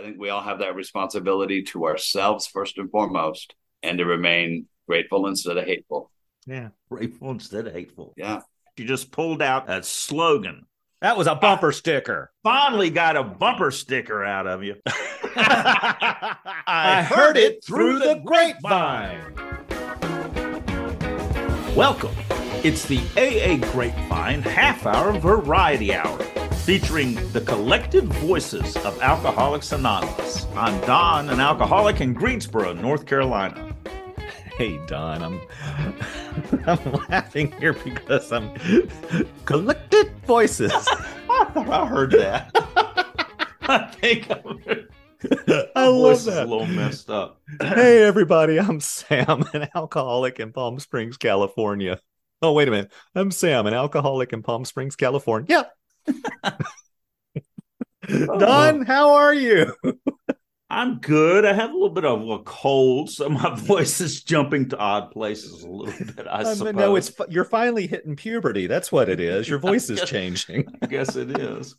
I think we all have that responsibility to ourselves first and foremost, and to remain grateful instead of hateful. Yeah, grateful instead of hateful. Yeah. You just pulled out a slogan. That was a bumper sticker. Finally got a bumper sticker out of you. I heard it through the grapevine. Welcome. It's the AA Grapevine Half Hour Variety Hour, featuring the collective voices of Alcoholics Anonymous. I'm Don, an alcoholic in Greensboro, North Carolina. Hey Don, I'm I'm laughing here because I'm collected voices. I thought I heard that. I think I'm, I love voice is that. a little messed up. Hey everybody, I'm Sam, an alcoholic in Palm Springs, California. Oh wait a minute, I'm Sam, an alcoholic in Palm Springs, California. Yeah. Don, how are you? I'm good. I have a little bit of a cold, so my voice is jumping to odd places a little bit. I Um, suppose. no, it's you're finally hitting puberty. That's what it is. Your voice is Yes. changing. I guess it is.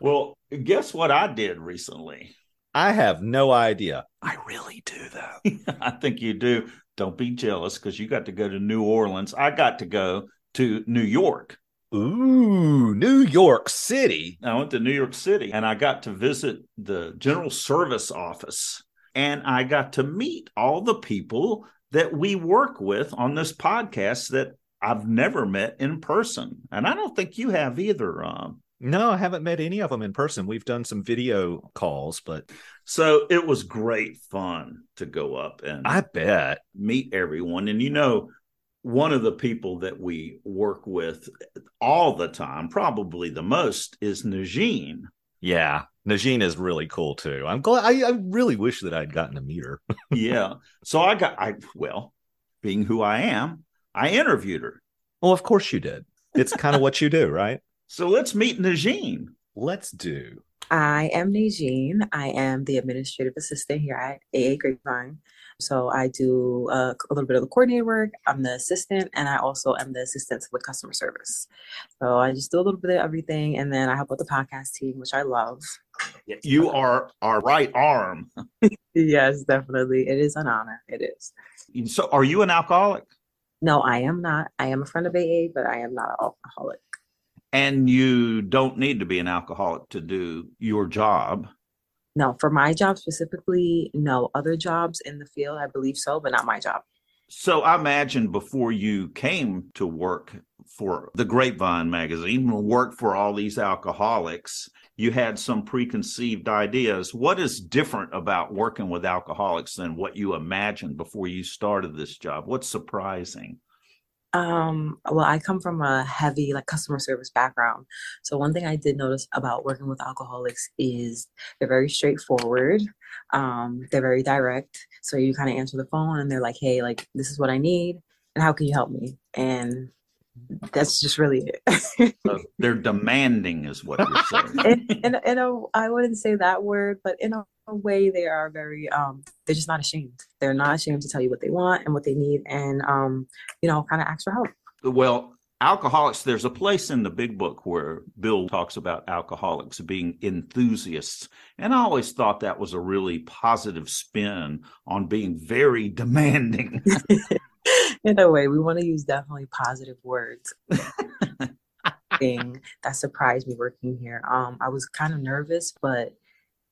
Well, guess what I did recently? I have no idea. I really do though. I think you do. Don't be jealous because you got to go to New Orleans. I got to go to New York. Ooh, New York City. I went to New York City and I got to visit the General Service Office and I got to meet all the people that we work with on this podcast that I've never met in person. And I don't think you have either. Um, No, I haven't met any of them in person. We've done some video calls, but so it was great fun to go up and I bet. meet everyone. And you know, one of the people that we work with all the time, probably the most, is Najine. Yeah, Najine is really cool too. I'm glad. I, I really wish that I'd gotten to meet her. yeah. So I got I well, being who I am, I interviewed her. Well, of course you did. It's kind of what you do, right? So let's meet Najine. Let's do. I am Najine. I am the administrative assistant here at AA Grapevine. So I do uh, a little bit of the coordinator work. I'm the assistant, and I also am the assistant to the customer service. So I just do a little bit of everything, and then I help with the podcast team, which I love. You are our right arm. Yes, definitely. It is an honor. It is. So are you an alcoholic? No, I am not. I am a friend of AA, but I am not an alcoholic. And you don't need to be an alcoholic to do your job. No, for my job specifically, no. Other jobs in the field, I believe so, but not my job. So I imagine before you came to work for the Grapevine magazine, work for all these alcoholics, you had some preconceived ideas. What is different about working with alcoholics than what you imagined before you started this job? What's surprising? Um, well, I come from a heavy like customer service background. So one thing I did notice about working with alcoholics is they're very straightforward. Um, they're very direct. So you kind of answer the phone and they're like, "Hey, like this is what I need, and how can you help me?" And that's just really it. They're demanding, is what you're saying. in, in, in a, I wouldn't say that word, but in a, a way, they are very, um, they're just not ashamed. They're not ashamed to tell you what they want and what they need, and um, you know, kind of ask for help. Well, alcoholics, there's a place in the big book where Bill talks about alcoholics being enthusiasts. And I always thought that was a really positive spin on being very demanding. a way, we want to use definitely positive words. thing that surprised me working here. Um, I was kind of nervous, but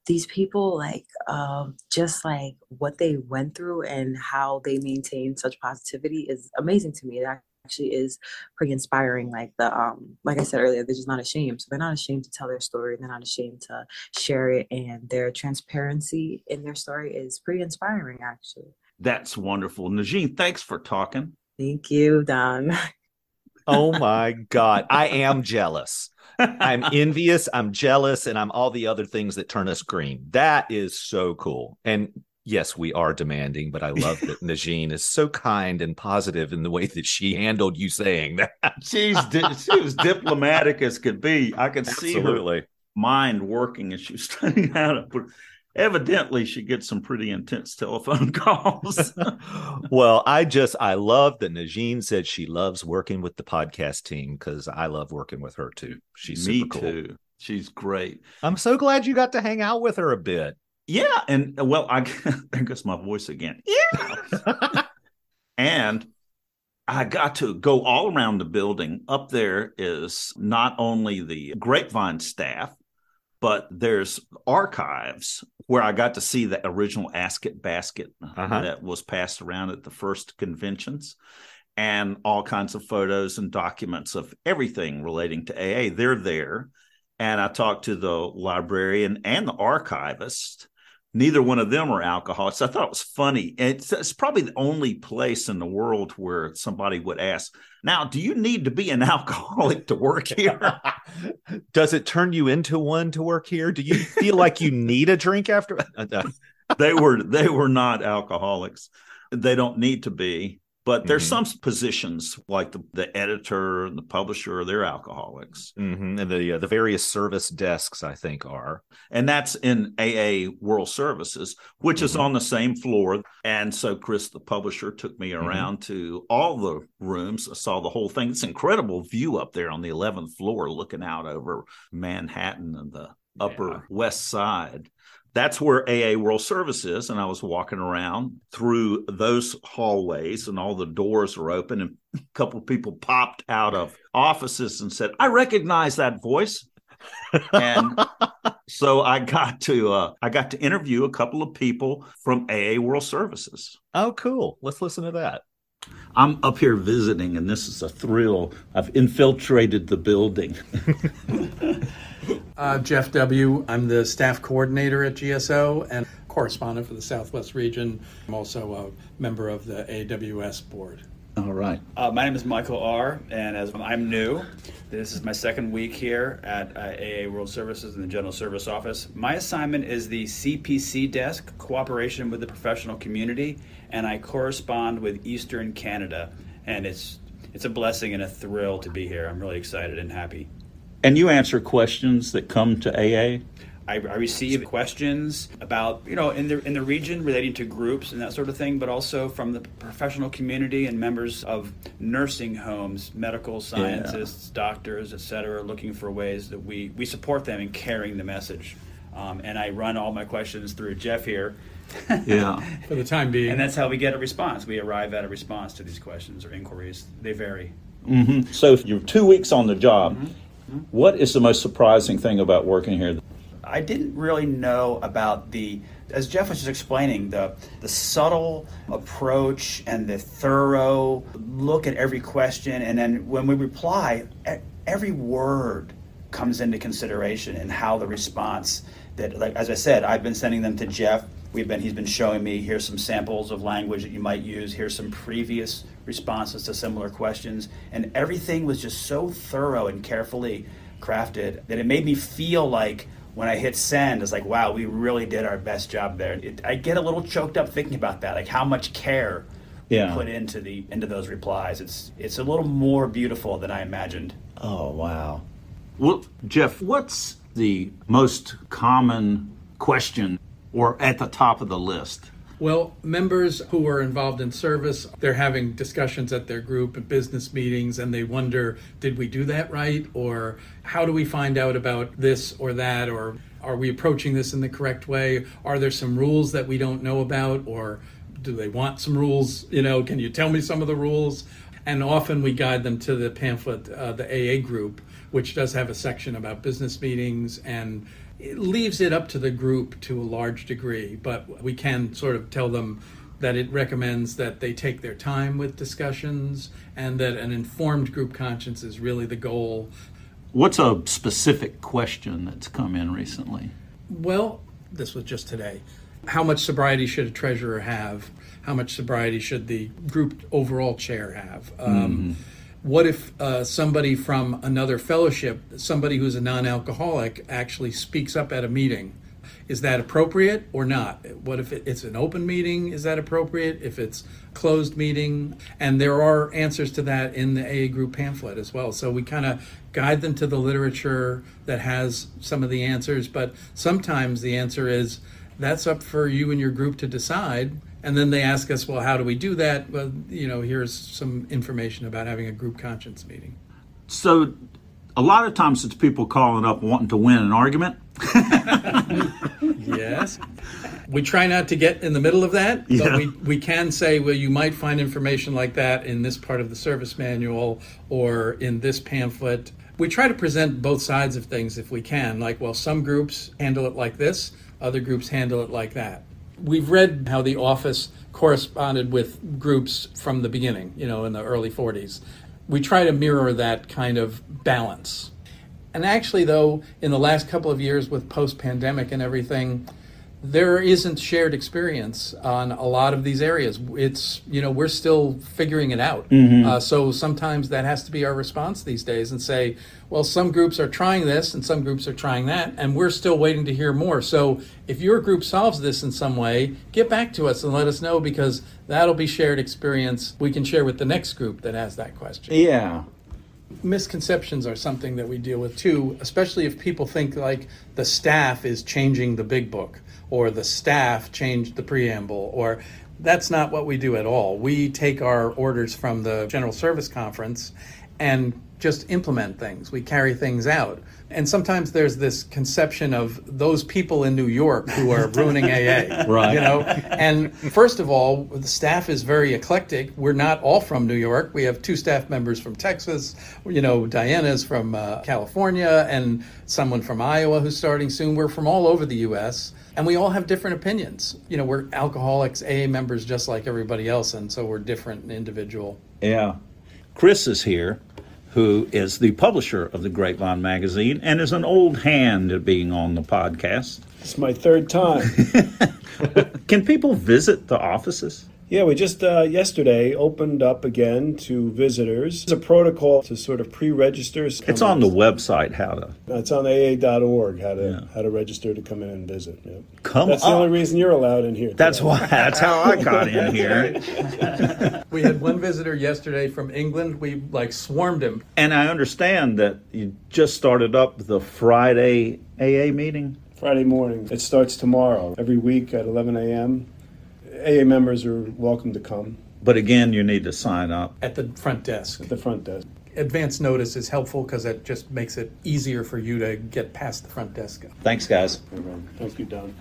these people, like, um, just like what they went through and how they maintain such positivity is amazing to me. It actually is pretty inspiring. Like the, um, like I said earlier, they're just not ashamed. So they're not ashamed to tell their story. They're not ashamed to share it, and their transparency in their story is pretty inspiring, actually. That's wonderful. Najine, thanks for talking. Thank you, Don. Oh my God. I am jealous. I'm envious. I'm jealous. And I'm all the other things that turn us green. That is so cool. And yes, we are demanding, but I love that Najine is so kind and positive in the way that she handled you saying that. She's di- she was diplomatic as could be. I could see her Absolutely. mind working as she was studying how to put. Evidently, she gets some pretty intense telephone calls. well, I just I love that Najine said she loves working with the podcast team because I love working with her too. She's Me super cool. too. She's great. I'm so glad you got to hang out with her a bit. Yeah, and well, I there goes my voice again. Yeah, and I got to go all around the building. Up there is not only the Grapevine staff, but there's archives where I got to see the original Ask It basket uh-huh. that was passed around at the first conventions and all kinds of photos and documents of everything relating to AA. They're there. And I talked to the librarian and the archivist neither one of them are alcoholics. I thought it was funny. It's, it's, probably the only place in the world where somebody would ask, "Now, do you need to be an alcoholic to work here?" Does it turn you into one to work here? Do you feel like you need a drink after? they were they were not alcoholics. They don't need to be. But there's mm-hmm. some positions like the, the editor and the publisher, they're alcoholics. Mm-hmm. And the, uh, the various service desks, I think, are. And that's in AA World Services, which mm-hmm. is on the same floor. And so Chris, the publisher, took me mm-hmm. around to all the rooms. I saw the whole thing. It's incredible view up there on the 11th floor looking out over Manhattan and the upper yeah. west side that's where AA World Service is. And I was walking around through those hallways, and all the doors were open, and a couple of people popped out of offices and said, I recognize that voice. and so I got to uh, I got to interview a couple of people from AA World Services. Oh, cool! Let's listen to that. I'm up here visiting, and this is a thrill. I've infiltrated the building. Uh, Jeff W. I'm the staff coordinator at GSO and correspondent for the Southwest region. I'm also a member of the AWS board. All right. Uh, my name is Michael R. And as I'm new, this is my second week here at uh, AA World Services in the General Service Office. My assignment is the CPC desk, cooperation with the professional community, and I correspond with Eastern Canada. And it's it's a blessing and a thrill to be here. I'm really excited and happy. And you answer questions that come to AA? I, I, receive questions about you know in the in the region relating to groups and that sort of thing, but also from the professional community and members of nursing homes, medical scientists, yeah. doctors, etc., looking for ways that we we support them in carrying the message. Um, and I run all my questions through Jeff here. yeah, for the time being, and that's how we get a response. We arrive at a response to these questions or inquiries. They vary. Mm-hmm. So you're two weeks on the job. Mm-hmm what is the most surprising thing about working here? I didn't really know about the as Jeff was just explaining, the the subtle approach and the thorough look at every question, and then when we reply, every word comes into consideration and how the response that, like as I said, I've been sending them to Jeff. We've been he's been showing me here's some samples of language that you might use. Here's some previous responses to similar questions, and everything was just so thorough and carefully crafted that it made me feel like when I hit send, it's like, wow, we really did our best job there. It, I get a little choked up thinking about that, like how much care yeah. we put into the into those replies. It's it's a little more beautiful than I imagined. Oh wow. Well, Jeff, what's the most common question or at the top of the list? Well, members who are involved in service, they're having discussions at their group and business meetings, and they wonder, did we do that right? Or how do we find out about this or that? Or are we approaching this in the correct way? Are there some rules that we don't know about? Or do they want some rules? You know, can you tell me some of the rules? And often we guide them to the pamphlet, uh, the AA group, which does have a section about business meetings and it leaves it up to the group to a large degree, but we can sort of tell them that it recommends that they take their time with discussions and that an informed group conscience is really the goal. What's a specific question that's come in recently? Well, this was just today. How much sobriety should a treasurer have? How much sobriety should the group overall chair have? Um, mm-hmm what if uh, somebody from another fellowship, somebody who's a non alcoholic, actually speaks up at a meeting? Is that appropriate or not? What if it's an open meeting? Is that appropriate? If it's closed meeting? And there are answers to that in the AA group pamphlet as well. So we kind of guide them to the literature that has some of the answers, but sometimes the answer is that's up for you and your group to decide and then they ask us, well, how do we do that? Well, you know, here's some information about having a group conscience meeting. So, a lot of times it's people calling up wanting to win an argument. yes. We try not to get in the middle of that, but yeah. we, we can say, well, you might find information like that in this part of the service manual or in this pamphlet. We try to present both sides of things if we can. Like, well, some groups handle it like this, other groups handle it like that. We've read how the office corresponded with groups from the beginning, you know, in the early 40s. We try to mirror that kind of balance. And actually, though, in the last couple of years with post pandemic and everything, there isn't shared experience on a lot of these areas. It's, you know, we're still figuring it out. Mm-hmm. Uh, so sometimes that has to be our response these days and say, well, some groups are trying this and some groups are trying that, and we're still waiting to hear more. So if your group solves this in some way, get back to us and let us know because that'll be shared experience we can share with the next group that has that question. Yeah. Misconceptions are something that we deal with too, especially if people think like the staff is changing the big book or the staff changed the preamble or that's not what we do at all. We take our orders from the General Service Conference and just implement things. We carry things out. And sometimes there's this conception of those people in New York who are ruining AA. right. You know? And first of all, the staff is very eclectic. We're not all from New York. We have two staff members from Texas. You know, Diana's from uh, California and someone from Iowa who's starting soon. We're from all over the U.S and we all have different opinions. You know, we're alcoholics, AA members, just like everybody else, and so we're different and individual. Yeah. Chris is here, who is the publisher of the Grapevine magazine and is an old hand at being on the podcast. It's my third time. Can people visit the offices? Yeah, we just uh, yesterday opened up again to visitors. It's a protocol to sort of pre-register. It's on the website how to. It's on AA.org how to yeah. how to register to come in and visit. Yeah. Come. On. That's the only reason you're allowed in here. That's why. That's how I got in here. we had one visitor yesterday from England. We like swarmed him. And I understand that you just started up the Friday AA meeting. Friday morning. It starts tomorrow. Every week at 11 a.m. AA members are welcome to come. But again, you need to sign up at the front desk. At the front desk. Advance notice is helpful because it just makes it easier for you to get past the front desk. Thanks, guys. Thank you, Don.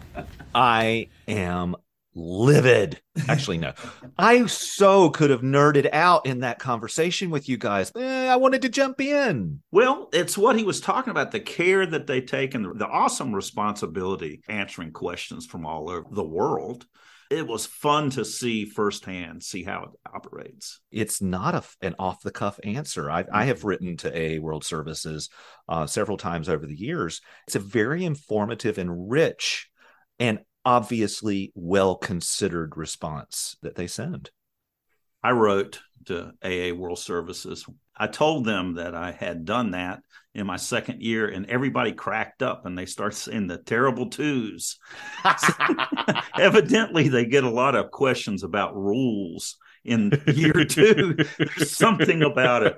I am livid. Actually, no. I so could have nerded out in that conversation with you guys. Eh, I wanted to jump in. Well, it's what he was talking about the care that they take and the awesome responsibility answering questions from all over the world it was fun to see firsthand, see how it operates. It's not a, an off the cuff answer. I, I, have mm-hmm. written to AA World Services uh, several times over the years. It's a very informative and rich and obviously well considered response that they send. I wrote to AA World Services. I told them that I had done that in my second year, and everybody cracked up and they start saying the terrible twos. Evidently, they get a lot of questions about rules in year two. something about it.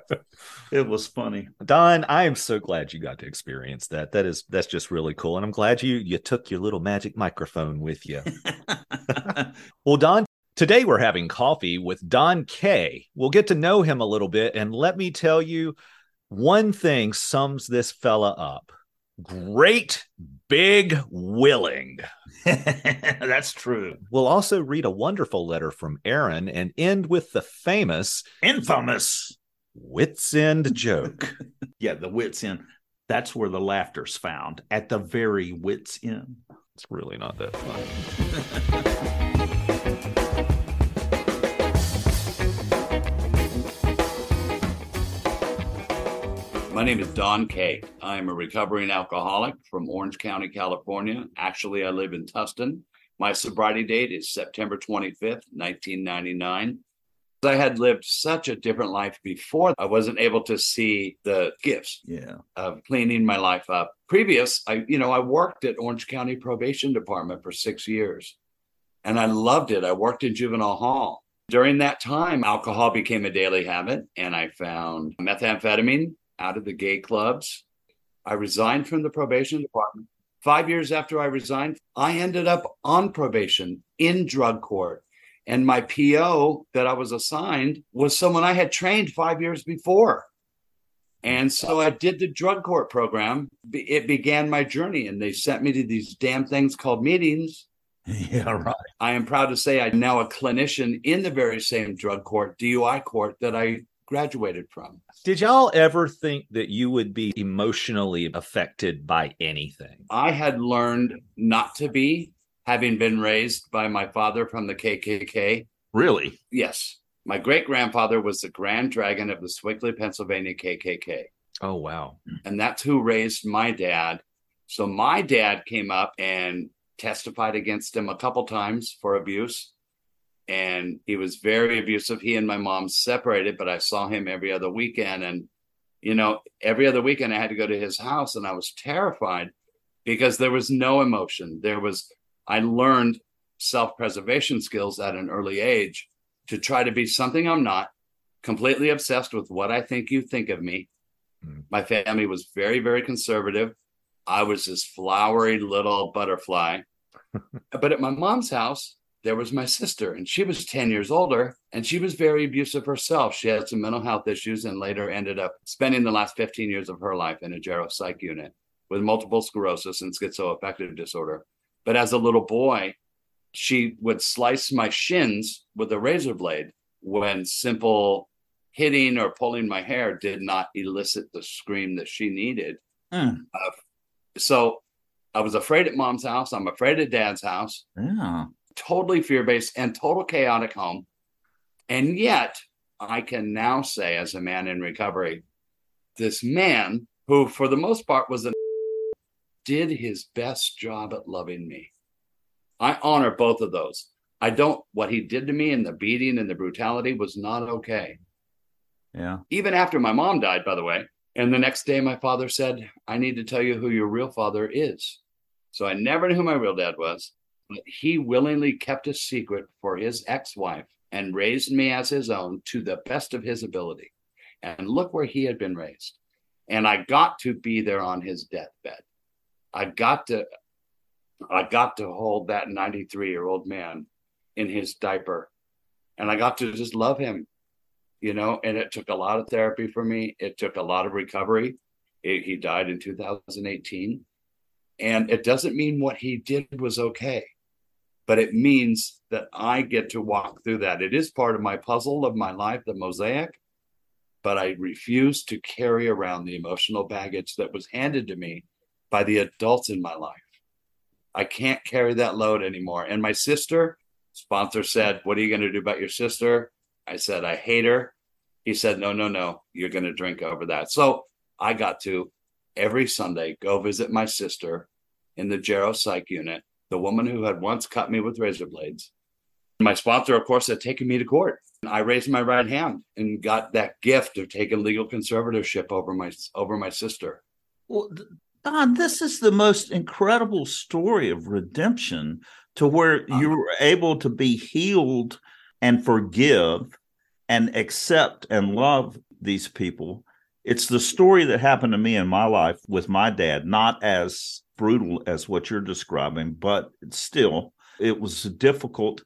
It was funny. Don, I am so glad you got to experience that. That is that's just really cool. And I'm glad you you took your little magic microphone with you. well, Don, Today we're having coffee with Don Kay. We'll get to know him a little bit, and let me tell you, one thing sums this fella up. Great big willing. That's true. We'll also read a wonderful letter from Aaron and end with the famous, infamous wits end joke. yeah, the wits end. That's where the laughter's found at the very wits end. It's really not that funny. My name is Don Kay. I'm a recovering alcoholic from Orange County, California. Actually, I live in Tustin. My sobriety date is September 25th, 1999. I had lived such a different life before. I wasn't able to see the gifts yeah. of cleaning my life up. Previous, I you know, I worked at Orange County Probation Department for 6 years. And I loved it. I worked in juvenile hall. During that time, alcohol became a daily habit and I found methamphetamine out of the gay clubs. I resigned from the probation department. Five years after I resigned, I ended up on probation in drug court. And my PO that I was assigned was someone I had trained five years before. And so I did the drug court program. It began my journey, and they sent me to these damn things called meetings. Yeah, right. I am proud to say I'm now a clinician in the very same drug court, DUI court, that I graduated from. Did y'all ever think that you would be emotionally affected by anything? I had learned not to be, having been raised by my father from the KKK. Really? Yes. My great grandfather was the Grand Dragon of the Sewickley, Pennsylvania KKK. Oh, wow. And that's who raised my dad. So my dad came up and testified against him a couple times for abuse. And he was very abusive. He and my mom separated, but I saw him every other weekend. And, you know, every other weekend I had to go to his house and I was terrified because there was no emotion. There was, I learned self preservation skills at an early age to try to be something I'm not, completely obsessed with what I think you think of me. Mm. My family was very, very conservative. I was this flowery little butterfly. but at my mom's house, there was my sister, and she was 10 years older, and she was very abusive herself. She had some mental health issues and later ended up spending the last 15 years of her life in a gero psych unit with multiple sclerosis and schizoaffective disorder. But as a little boy, she would slice my shins with a razor blade when simple hitting or pulling my hair did not elicit the scream that she needed. Mm. Uh, so I was afraid at mom's house. I'm afraid at dad's house. Yeah. Totally fear based and total chaotic home. And yet, I can now say, as a man in recovery, this man who, for the most part, was a did his best job at loving me. I honor both of those. I don't, what he did to me and the beating and the brutality was not okay. Yeah. Even after my mom died, by the way. And the next day, my father said, I need to tell you who your real father is. So I never knew who my real dad was, but he willingly kept a secret for his ex wife and raised me as his own to the best of his ability. And look where he had been raised. And I got to be there on his deathbed. I got to I got to hold that 93 year old man in his diaper and I got to just love him, you know. And it took a lot of therapy for me, it took a lot of recovery. It, he died in 2018. And it doesn't mean what he did was okay, but it means that I get to walk through that. It is part of my puzzle of my life, the mosaic, but I refuse to carry around the emotional baggage that was handed to me by the adults in my life. I can't carry that load anymore. And my sister, sponsor said, What are you going to do about your sister? I said, I hate her. He said, No, no, no, you're going to drink over that. So I got to every Sunday go visit my sister in the Gero Psych unit, the woman who had once cut me with razor blades. My sponsor, of course, had taken me to court. I raised my right hand and got that gift of taking legal conservatorship over my over my sister. Well, Don, this is the most incredible story of redemption to where uh-huh. you were able to be healed and forgive and accept and love these people. It's the story that happened to me in my life with my dad, not as brutal as what you're describing, but still, it was difficult.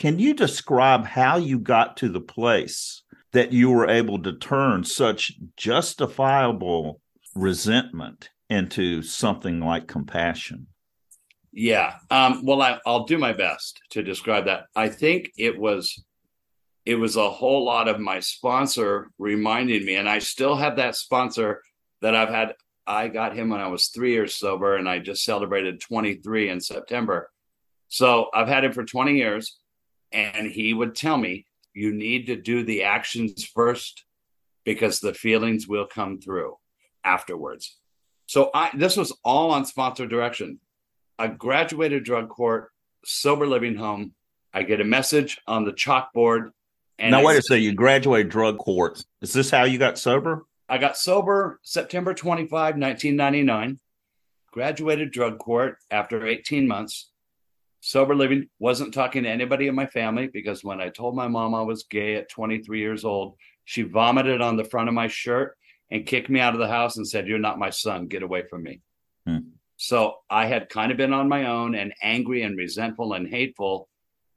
Can you describe how you got to the place that you were able to turn such justifiable resentment into something like compassion? Yeah. Um, well, I, I'll do my best to describe that. I think it was it was a whole lot of my sponsor reminding me, and I still have that sponsor that I've had. I got him when I was three years sober, and I just celebrated 23 in September. So I've had him for 20 years, and he would tell me, "You need to do the actions first, because the feelings will come through afterwards." So I this was all on sponsor direction. I graduated drug court, sober living home. I get a message on the chalkboard. And now, wait a second. You graduated drug court. Is this how you got sober? I got sober September 25, 1999. Graduated drug court after 18 months. Sober living, wasn't talking to anybody in my family because when I told my mom I was gay at 23 years old, she vomited on the front of my shirt and kicked me out of the house and said, You're not my son. Get away from me. Hmm. So I had kind of been on my own and angry and resentful and hateful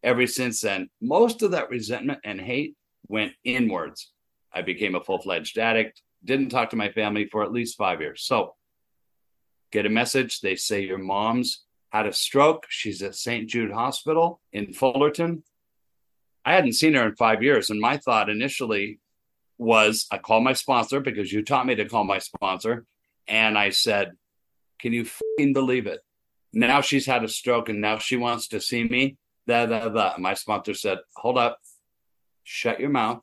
ever since then. Most of that resentment and hate went inwards. I became a full fledged addict, Didn't talk to my family for at least five years. So get a message. They say your mom's had a stroke. She's at St. Jude Hospital in Fullerton. I hadn't seen her in five years. And my thought initially was I called my sponsor because you taught me to call my sponsor. And I said, Can you believe it? Now she's had a stroke and now she wants to see me. Da, da, da. My sponsor said, Hold up, shut your mouth,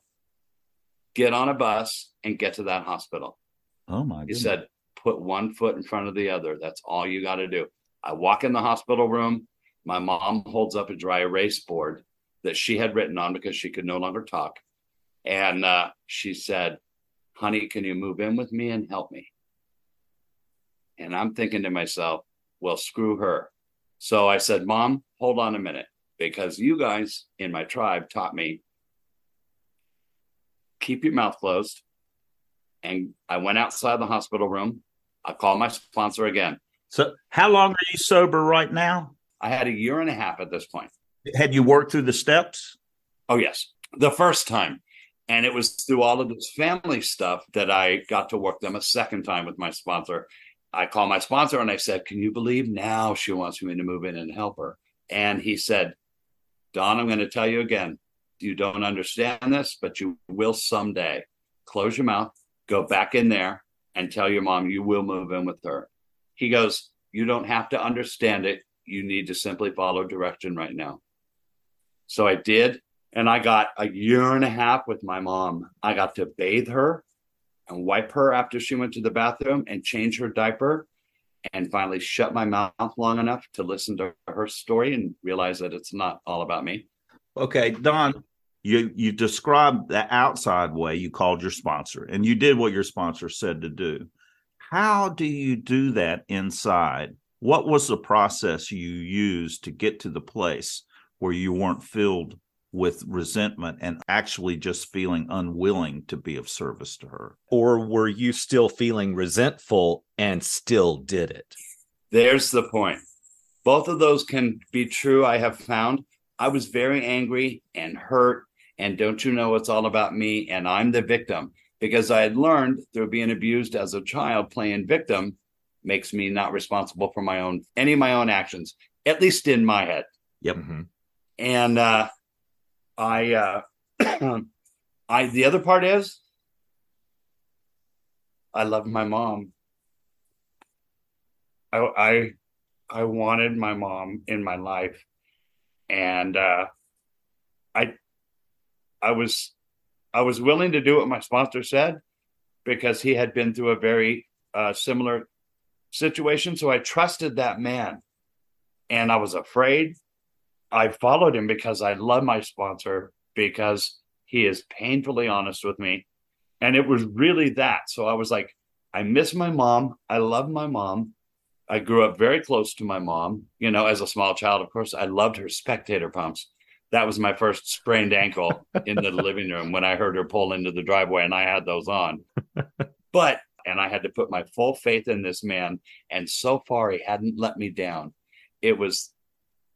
get on a bus, and get to that hospital. Oh my god. He said, Put one foot in front of the other. That's all you got to do. I walk in the hospital room. My mom holds up a dry erase board that she had written on because she could no longer talk. And uh, she said, Honey, can you move in with me and help me? And I'm thinking to myself, Well, screw her. So I said, Mom, hold on a minute, because you guys in my tribe taught me keep your mouth closed. And I went outside the hospital room. I called my sponsor again. So, how long are you sober right now? I had a year and a half at this point. Had you worked through the steps? Oh, yes. The first time. And it was through all of this family stuff that I got to work them a second time with my sponsor. I called my sponsor and I said, Can you believe now she wants me to move in and help her? And he said, Don, I'm going to tell you again, you don't understand this, but you will someday. Close your mouth, go back in there and tell your mom you will move in with her. He goes, You don't have to understand it. You need to simply follow direction right now. So I did. And I got a year and a half with my mom. I got to bathe her and wipe her after she went to the bathroom and change her diaper and finally shut my mouth long enough to listen to her story and realize that it's not all about me. Okay, Don, you you described the outside way you called your sponsor and you did what your sponsor said to do. How do you do that inside? What was the process you used to get to the place where you weren't filled with resentment and actually just feeling unwilling to be of service to her? Or were you still feeling resentful and still did it? There's the point. Both of those can be true, I have found. I was very angry and hurt. And don't you know it's all about me? And I'm the victim because I had learned through being abused as a child, playing victim makes me not responsible for my own, any of my own actions, at least in my head. Yep. Mm-hmm. And uh, I, uh, I, the other part is, I love my mom. I, I, I wanted my mom in my life, and uh, I, I was, I was willing to do what my sponsor said because he had been through a very uh, similar situation. So I trusted that man, and I was afraid I followed him because I love my sponsor because he is painfully honest with me. And it was really that. So I was like, I miss my mom. I love my mom. I grew up very close to my mom. You know, as a small child, of course, I loved her spectator pumps. That was my first sprained ankle in the living room when I heard her pull into the driveway and I had those on. But, and I had to put my full faith in this man. And so far, he hadn't let me down. It was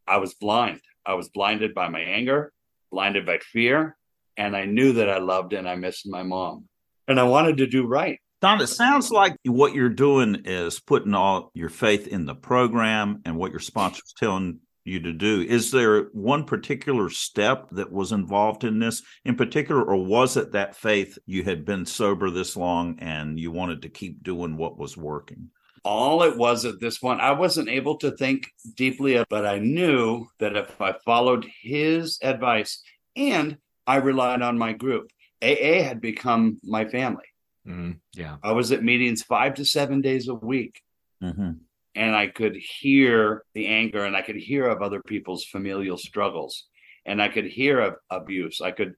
I was blind. I was blinded by my anger, blinded by fear, and I knew that I loved and I missed my mom. And I wanted to do right. Don, it sounds like what you're doing is putting all your faith in the program and what your sponsor's telling you to do. Is there one particular step that was involved in this in particular, or was it that faith you had been sober this long and you wanted to keep doing what was working? All it was at this point, I wasn't able to think deeply, but I knew that if I followed his advice and I relied on my group, AA had become my family. Mm, yeah. I was at meetings five to seven days a week. Mm-hmm. And I could hear the anger and I could hear of other people's familial struggles and I could hear of abuse. I could,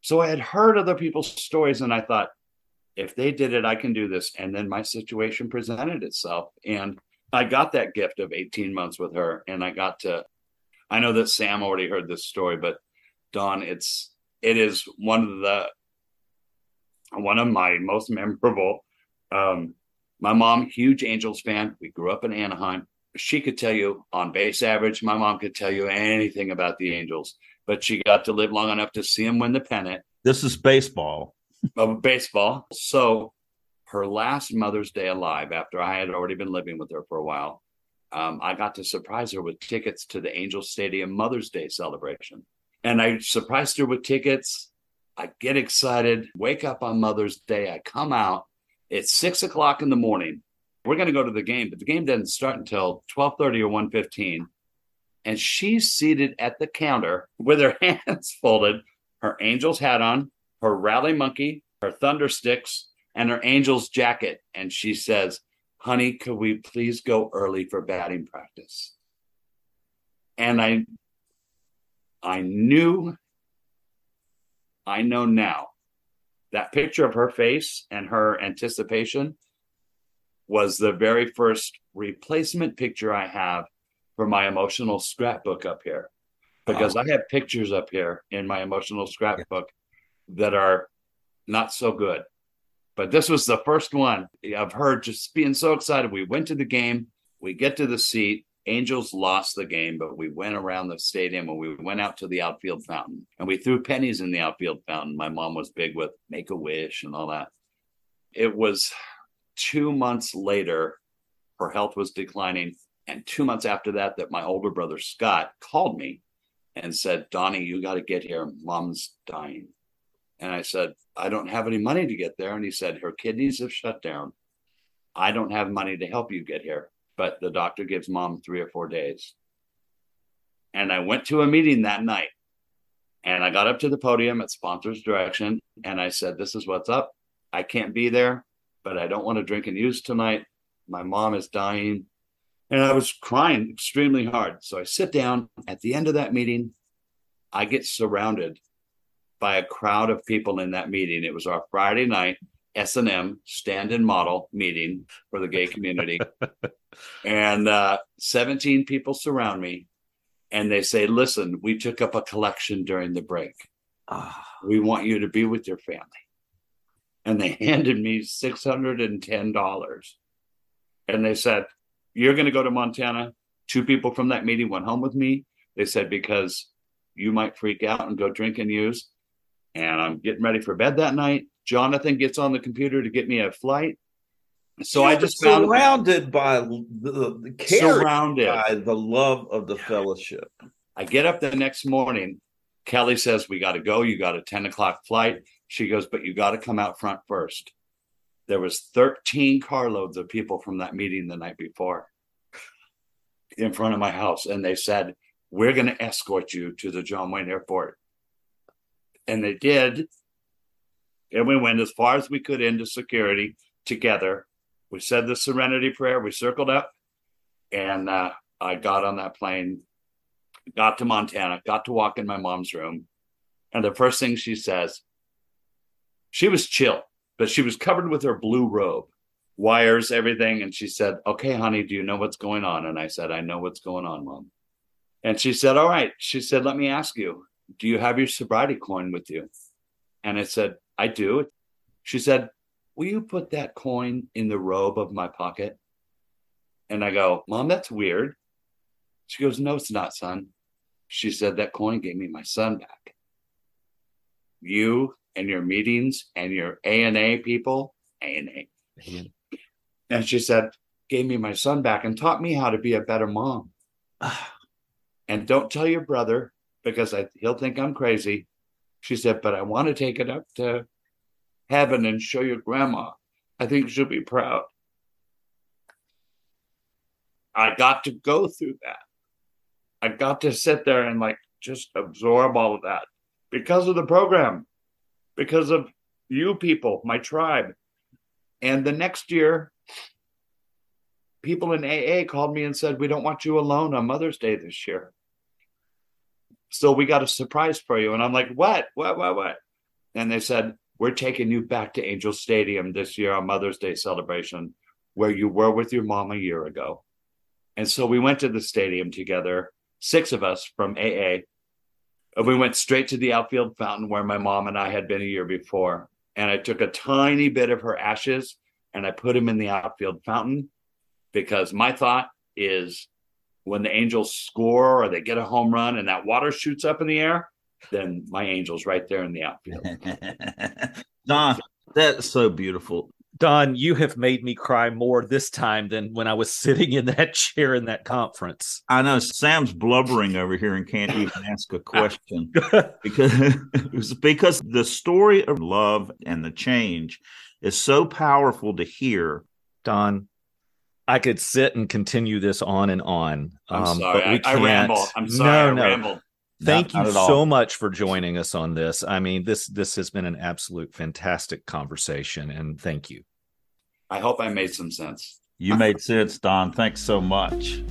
so I had heard other people's stories and I thought, if they did it, I can do this. And then my situation presented itself. And I got that gift of 18 months with her. And I got to, I know that Sam already heard this story, but Don, it's, it is one of the, one of my most memorable. Um, my mom, huge Angels fan. We grew up in Anaheim. She could tell you on base average, my mom could tell you anything about the Angels, but she got to live long enough to see them win the pennant. This is baseball of baseball. So her last Mother's Day alive, after I had already been living with her for a while, um, I got to surprise her with tickets to the Angel Stadium Mother's Day celebration. And I surprised her with tickets. I get excited, wake up on Mother's Day. I come out. It's six o'clock in the morning. We're going to go to the game, but the game doesn't start until 1230 or 115. And she's seated at the counter with her hands folded, her angel's hat on, her rally monkey, her thunder sticks, and her angel's jacket. And she says, honey, could we please go early for batting practice? And I I knew I know now that picture of her face and her anticipation was the very first replacement picture I have for my emotional scrapbook up here. Because I have pictures up here in my emotional scrapbook that are not so good. But this was the first one of her just being so excited. We went to the game, we get to the seat. Angels lost the game, but we went around the stadium and we went out to the outfield fountain and we threw pennies in the outfield fountain. My mom was big with Make a Wish and all that. It was two months later, her health was declining. And two months after that, that my older brother Scott called me and said, Donnie, you got to get here. Mom's dying. And I said, I don't have any money to get there. And he said, Her kidneys have shut down. I don't have money to help you get here, but the doctor gives mom three or four days. And I went to a meeting that night and I got up to the podium at sponsor's direction and I said, This is what's up. I can't be there, but I don't want to drink and use tonight. My mom is dying. And I was crying extremely hard. So I sit down at the end of that meeting. I get surrounded by a crowd of people in that meeting. It was our Friday night S&M stand and model meeting for the gay community. and uh, 17 people surround me and they say, listen, we took up a collection during the break. Ah. We want you to be with your family. And they handed me $610. And they said, you're going to go to Montana. Two people from that meeting went home with me. They said, because you might freak out and go drink and use and I'm getting ready for bed that night. Jonathan gets on the computer to get me a flight. So I just surrounded by the, the care, surrounded by the love of the fellowship. I get up the next morning. Kelly says, We got to go. You got a 10 o'clock flight. She goes, But you got to come out front first. There was 13 carloads of people from that meeting the night before in front of my house. And they said, We're going to escort you to the John Wayne Airport and they did. And we went as far as we could into security together. We said the serenity prayer, we circled up, and uh, I got on that plane, got to Montana, got to walk in my mom's room. And the first thing she says, she was chill, but she was covered with her blue robe, wires, everything. And she said, Okay, honey, do you know what's going on? And I said, I know what's going on, mom. And she said, All right. She said, Let me ask you, do you have your sobriety coin with you? And I said, I do. She said, Will you put that coin in the robe of my pocket? And I go, Mom, that's weird. She goes, No, it's not, son. She said, That coin gave me my son back. You and your meetings and your ANA people, ANA. And she said, Gave me my son back and taught me how to be a better mom. Ah. and don't tell your brother because I, he'll think I'm crazy. She said, but I want to take it up to heaven and show your grandma. I think she'll be proud. I got to go through that. I got to sit there and like just absorb all of that because of the program, because of you people, my tribe. And the next year, people in AA called me and said, We don't want you alone on Mother's Day this year so we got a surprise for you. And I'm like, what, what, what, what? And they said, we're taking you back to Angel Stadium this year on Mother's Day celebration, where you were with your mom a year ago. And so we went to the stadium together, six of us from AA. And we went straight to the outfield fountain where my mom and I had been a year before. And I took a tiny bit of her ashes and I put them in the outfield fountain because my thought is when the Angels score or they get a home run and that water shoots up in the air, then my Angel's right there in the outfield. Don, that's so beautiful. Don, you have made me cry more this time than when I was sitting in that chair in that conference. I know Sam's blubbering over here and can't even ask a question because because the story of love and the change is so powerful to hear. Don, I could sit and continue this on and on. I'm um, sorry, I, I, ramble. I'm sorry, no, no. I ramble. Thank not, you not so much for joining us on this. I mean, this this has been an absolute fantastic conversation, and thank you. I hope I made some sense. You made sense, Don. Thanks so much.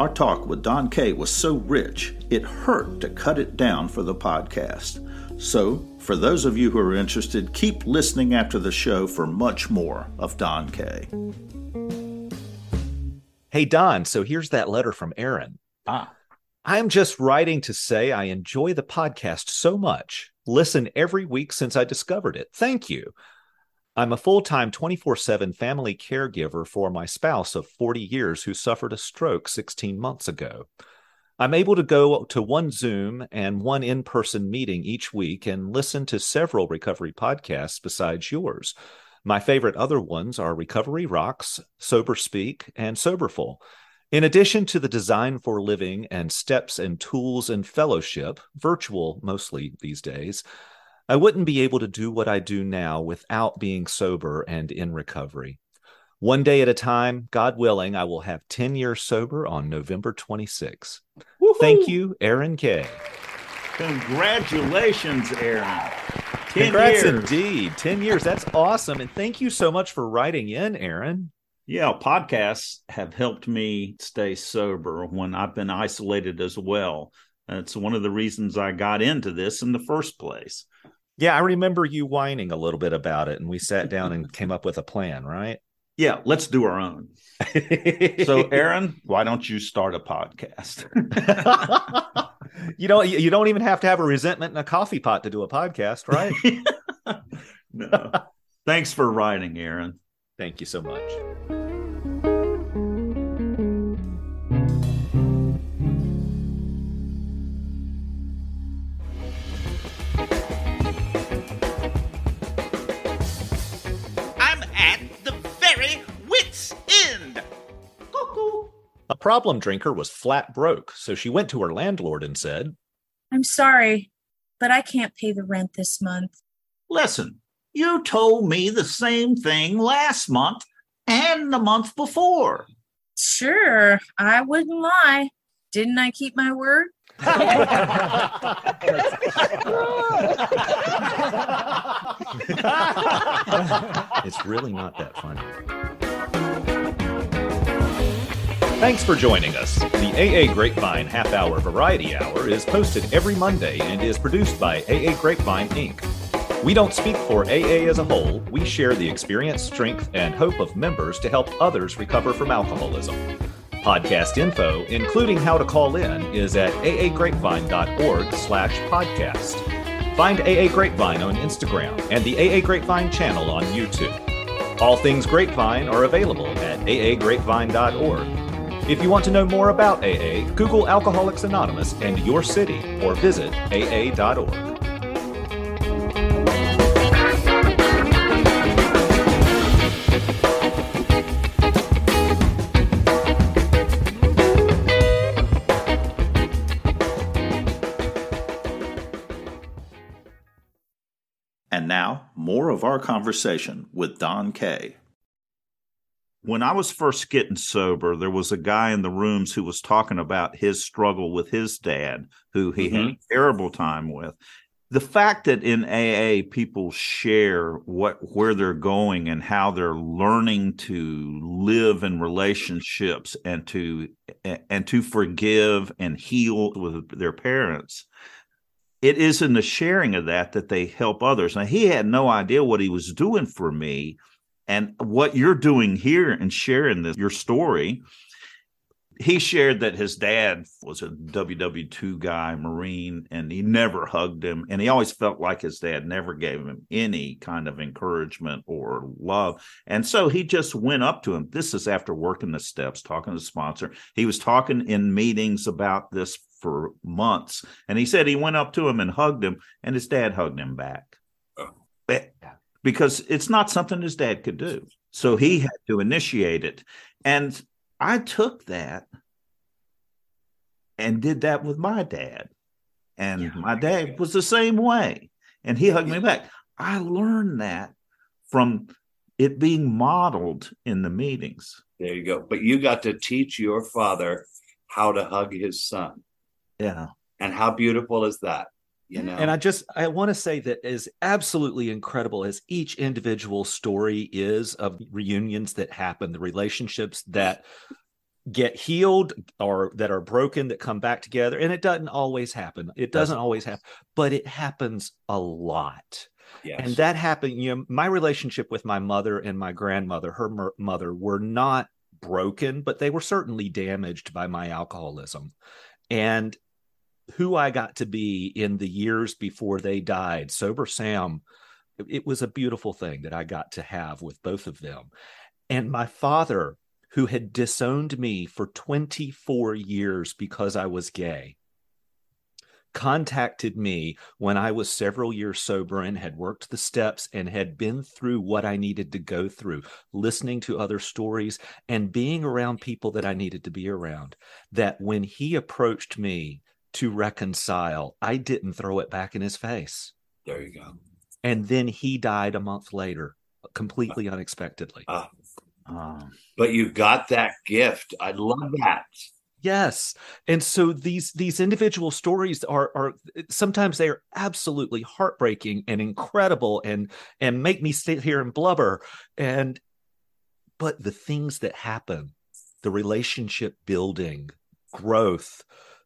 Our talk with Don Kay was so rich, it hurt to cut it down for the podcast. So, for those of you who are interested, keep listening after the show for much more of Don Kay. Hey, Don, so here's that letter from Aaron. Ah. I'm just writing to say I enjoy the podcast so much. Listen every week since I discovered it. Thank you. I'm a full time 24 7 family caregiver for my spouse of 40 years who suffered a stroke 16 months ago. I'm able to go to one Zoom and one in person meeting each week and listen to several recovery podcasts besides yours. My favorite other ones are Recovery Rocks, Sober Speak, and Soberful. In addition to the design for living and steps and tools and fellowship, virtual mostly these days, I wouldn't be able to do what I do now without being sober and in recovery. One day at a time, God willing, I will have 10 years sober on November 26. Thank you, Aaron K. Congratulations, Aaron. Congrats years. indeed. 10 years. That's awesome. And thank you so much for writing in, Aaron. Yeah, podcasts have helped me stay sober when I've been isolated as well. That's one of the reasons I got into this in the first place. Yeah, I remember you whining a little bit about it, and we sat down and came up with a plan, right? Yeah, let's do our own. so, Aaron, why don't you start a podcast? you don't. You don't even have to have a resentment in a coffee pot to do a podcast, right? no. Thanks for writing, Aaron. Thank you so much. A problem drinker was flat broke, so she went to her landlord and said, I'm sorry, but I can't pay the rent this month. Listen, you told me the same thing last month and the month before. Sure, I wouldn't lie. Didn't I keep my word? it's really not that funny. Thanks for joining us. The AA Grapevine Half Hour Variety Hour is posted every Monday and is produced by AA Grapevine Inc. We don't speak for AA as a whole, we share the experience, strength, and hope of members to help others recover from alcoholism. Podcast info, including how to call in, is at aagrapevine.org slash podcast. Find AA Grapevine on Instagram and the AA Grapevine channel on YouTube. All things Grapevine are available at aagrapevine.org if you want to know more about AA, Google Alcoholics Anonymous and your city or visit aa.org. And now, more of our conversation with Don Kay when I was first getting sober, there was a guy in the rooms who was talking about his struggle with his dad, who he mm-hmm. had a terrible time with. The fact that in AA people share what where they're going and how they're learning to live in relationships and to and to forgive and heal with their parents, it is in the sharing of that that they help others. Now he had no idea what he was doing for me, and what you're doing here and sharing this, your story, he shared that his dad was a WW2 guy, Marine, and he never hugged him. And he always felt like his dad never gave him any kind of encouragement or love. And so he just went up to him. This is after working the steps, talking to the sponsor. He was talking in meetings about this for months. And he said he went up to him and hugged him, and his dad hugged him back. Oh. Because it's not something his dad could do. So he mm-hmm. had to initiate it. And I took that and did that with my dad. And yeah. my dad was the same way. And he hugged me back. I learned that from it being modeled in the meetings. There you go. But you got to teach your father how to hug his son. Yeah. And how beautiful is that? You know? And I just I want to say that as absolutely incredible as each individual story is of reunions that happen, the relationships that get healed or that are broken that come back together and it doesn't always happen it doesn't always happen but it happens a lot yes. and that happened you know my relationship with my mother and my grandmother her mother were not broken but they were certainly damaged by my alcoholism and who i got to be in the years before they died sober sam it was a beautiful thing that i got to have with both of them and my father who had disowned me for 24 years because I was gay, contacted me when I was several years sober and had worked the steps and had been through what I needed to go through, listening to other stories and being around people that I needed to be around. That when he approached me to reconcile, I didn't throw it back in his face. There you go. And then he died a month later, completely uh, unexpectedly. Uh, um, but you got that gift. I love that. Yes. And so these these individual stories are are sometimes they are absolutely heartbreaking and incredible and and make me sit here and blubber and but the things that happen, the relationship building, growth,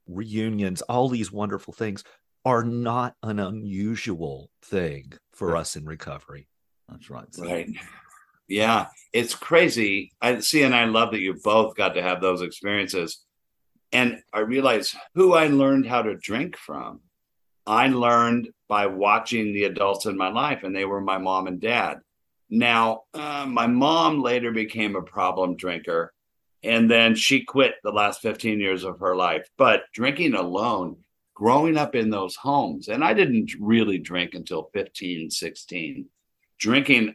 reunions, all these wonderful things are not an unusual thing for us in recovery. That's right. Right. Yeah, it's crazy. I see, and I love that you both got to have those experiences. And I realized who I learned how to drink from. I learned by watching the adults in my life, and they were my mom and dad. Now, uh, my mom later became a problem drinker, and then she quit the last 15 years of her life. But drinking alone, growing up in those homes, and I didn't really drink until 15, 16. Drinking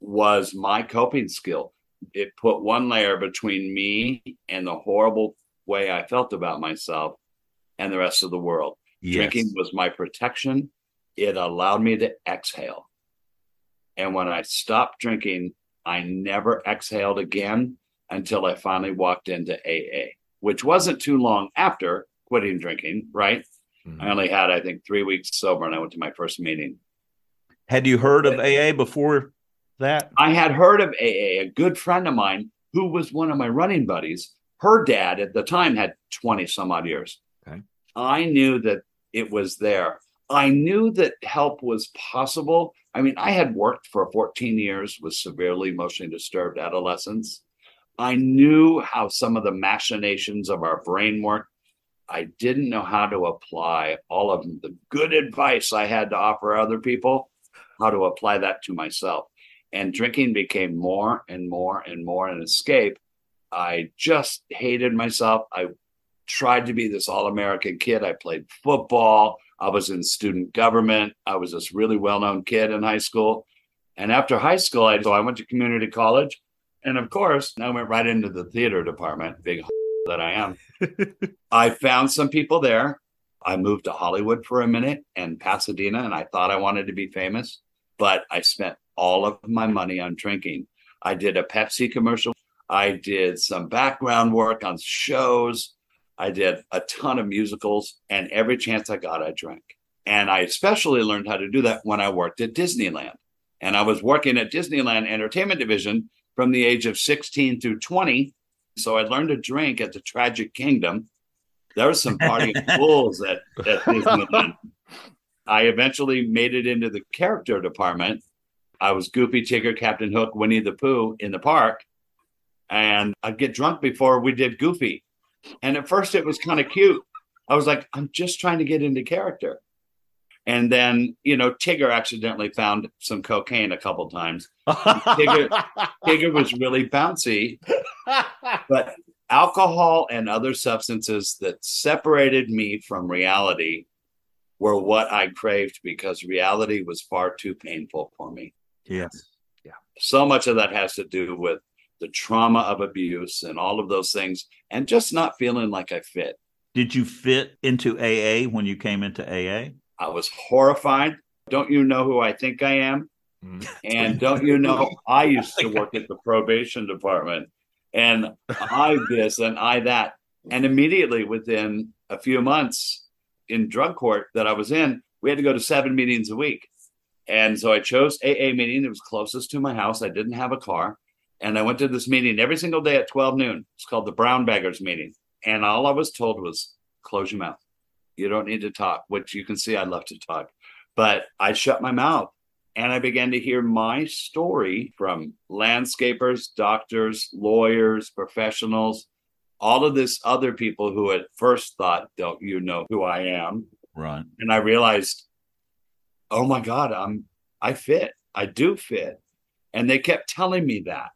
was my coping skill. It put one layer between me and the horrible way I felt about myself and the rest of the world. Yes. Drinking was my protection. It allowed me to exhale. And when I stopped drinking, I never exhaled again until I finally walked into AA, which wasn't too long after quitting drinking, right? Mm-hmm. I only had, I think, three weeks sober and I went to my first meeting. Had you heard of AA before that? I had heard of AA. A good friend of mine who was one of my running buddies, her dad at the time had 20 some odd years. Okay. I knew that it was there. I knew that help was possible. I mean, I had worked for 14 years with severely emotionally disturbed adolescents. I knew how some of the machinations of our brain work. I didn't know how to apply all of the good advice I had to offer other people, how to apply that to myself and drinking became more and more and more an escape. I just hated myself. I tried to be this all American kid. I played football. I was in student government. I was this really well known kid in high school. And after high school, I, so I went to community college. And of course, I went right into the theater department, big that I am. I found some people there. I moved to Hollywood for a minute and Pasadena, and I thought I wanted to be famous, but I spent all of my money on drinking. I did a Pepsi commercial. I did some background work on shows. I did a ton of musicals, and every chance I got, I drank. And I especially learned how to do that when I worked at Disneyland. And I was working at Disneyland Entertainment Division from the age of 16 through 20. So I learned to drink at the Tragic Kingdom. There was some partying fools at, at Disneyland. I eventually made it into the character department I was Goofy, Tigger, Captain Hook, Winnie the Pooh in the park, and I'd get drunk before we did Goofy. And at first it was kind of cute. I was like, I'm just trying to get into character. And then, you know, Tigger accidentally found some cocaine a couple times. Tigger, Tigger was really bouncy, but alcohol and other substances that separated me from reality were what I craved because reality was far too painful for me. Yes. Yeah. So much of that has to do with the trauma of abuse and all of those things and just not feeling like I fit. Did you fit into AA when you came into AA? I was horrified. Don't you know who I think I am? Mm. And don't you know I used to work at the probation department and I this and I that. And immediately within a few months in drug court that I was in, we had to go to seven meetings a week. And so I chose AA meeting that was closest to my house. I didn't have a car. And I went to this meeting every single day at 12 noon. It's called the Brown Baggers meeting. And all I was told was close your mouth. You don't need to talk, which you can see I love to talk. But I shut my mouth and I began to hear my story from landscapers, doctors, lawyers, professionals, all of this other people who at first thought, don't you know who I am? Right. And I realized, oh my God, I'm I fit. I do fit. And they kept telling me that.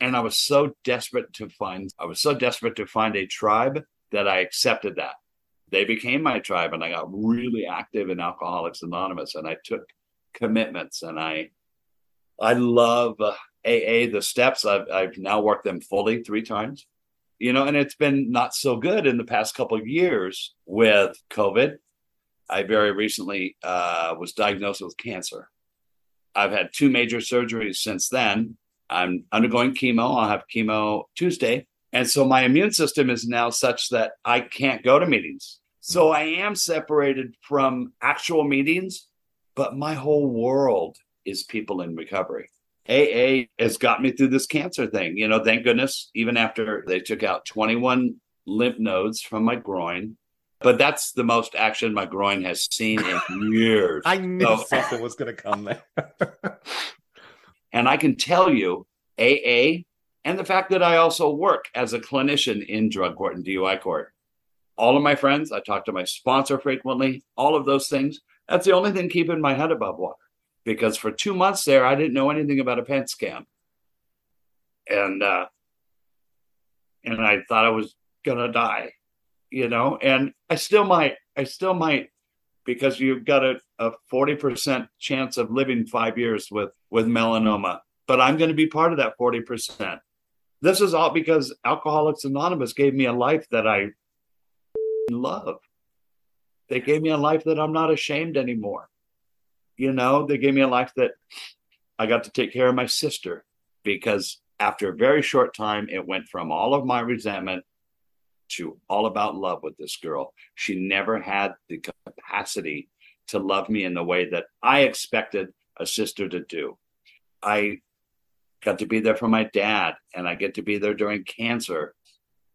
And I was so desperate to find I was so desperate to find a tribe that I accepted that. They became my tribe and I got really active in Alcoholics Anonymous and I took commitments and I I love uh, AA the steps I've I've now worked them fully 3 times. You know, and it's been not so good in the past couple of years with COVID. I very recently uh, was diagnosed with cancer. I've had two major surgeries since then. I'm undergoing chemo. I'll have chemo Tuesday. And so my immune system is now such that I can't go to meetings. So mm. I am separated from actual meetings, but my whole world is people in recovery. AA has got me through this cancer thing. You know, thank goodness, even after they took out 21 lymph nodes from my groin. But that's the most action my groin has seen in years. I knew So- something was going to come there. And I can tell you, AA and the fact that I also work as a clinician in drug court and DUI court. All of my friends, I talk to my sponsor frequently, all of those things. That's the only thing keeping my head above water. Because for two months there, I didn't know anything about a PET scan. And uh and I thought I was gonna die, you know, and I still might, I still might, because you've got a, a 40% chance of living five years with with melanoma but i'm going to be part of that 40% this is all because alcoholics anonymous gave me a life that i love. They gave me a life that i'm not ashamed anymore. You know they gave me a life that i got to take care of my sister because after a very short time it went from all of my resentment to all about love with this girl. She never had the capacity to love me in the way that I expected a sister to do. I got to be there for my dad, and I get to be there during cancer.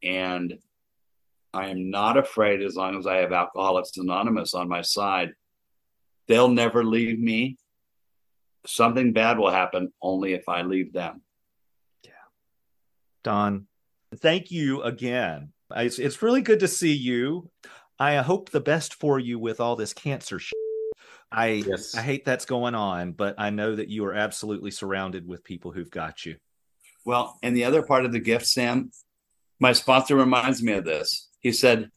And I am not afraid as long as I have Alcoholics Anonymous on my side. They'll never leave me. Something bad will happen only if I leave them. Yeah. Don, thank you again. It's, it's really good to see you. I hope the best for you with all this cancer. Sh- I Yes. I hate that's going on, but I know that you are absolutely surrounded with people who've got you. Well, and the other part of the gift, Sam, my sponsor reminds me of this. He said,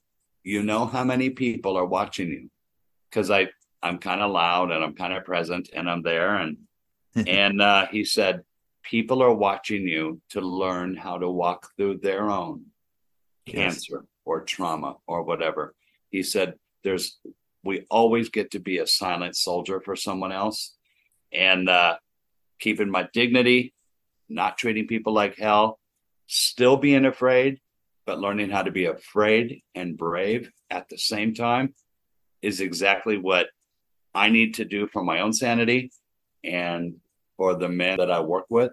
"You know how many people are watching you?" Because I I'm kind of loud and I'm kind of present and I'm there and and uh, he said, "People are watching you to learn how to walk through their own cancer or trauma or whatever." He said, "There's we always get to be a silent soldier for someone else, and uh, keeping my dignity." not treating people like hell, still being afraid, but learning how to be afraid and brave at the same time is exactly what I need to do for my own sanity and for the men that I work with.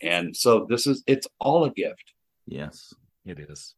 And so this is, it's all a gift. Yes. It is.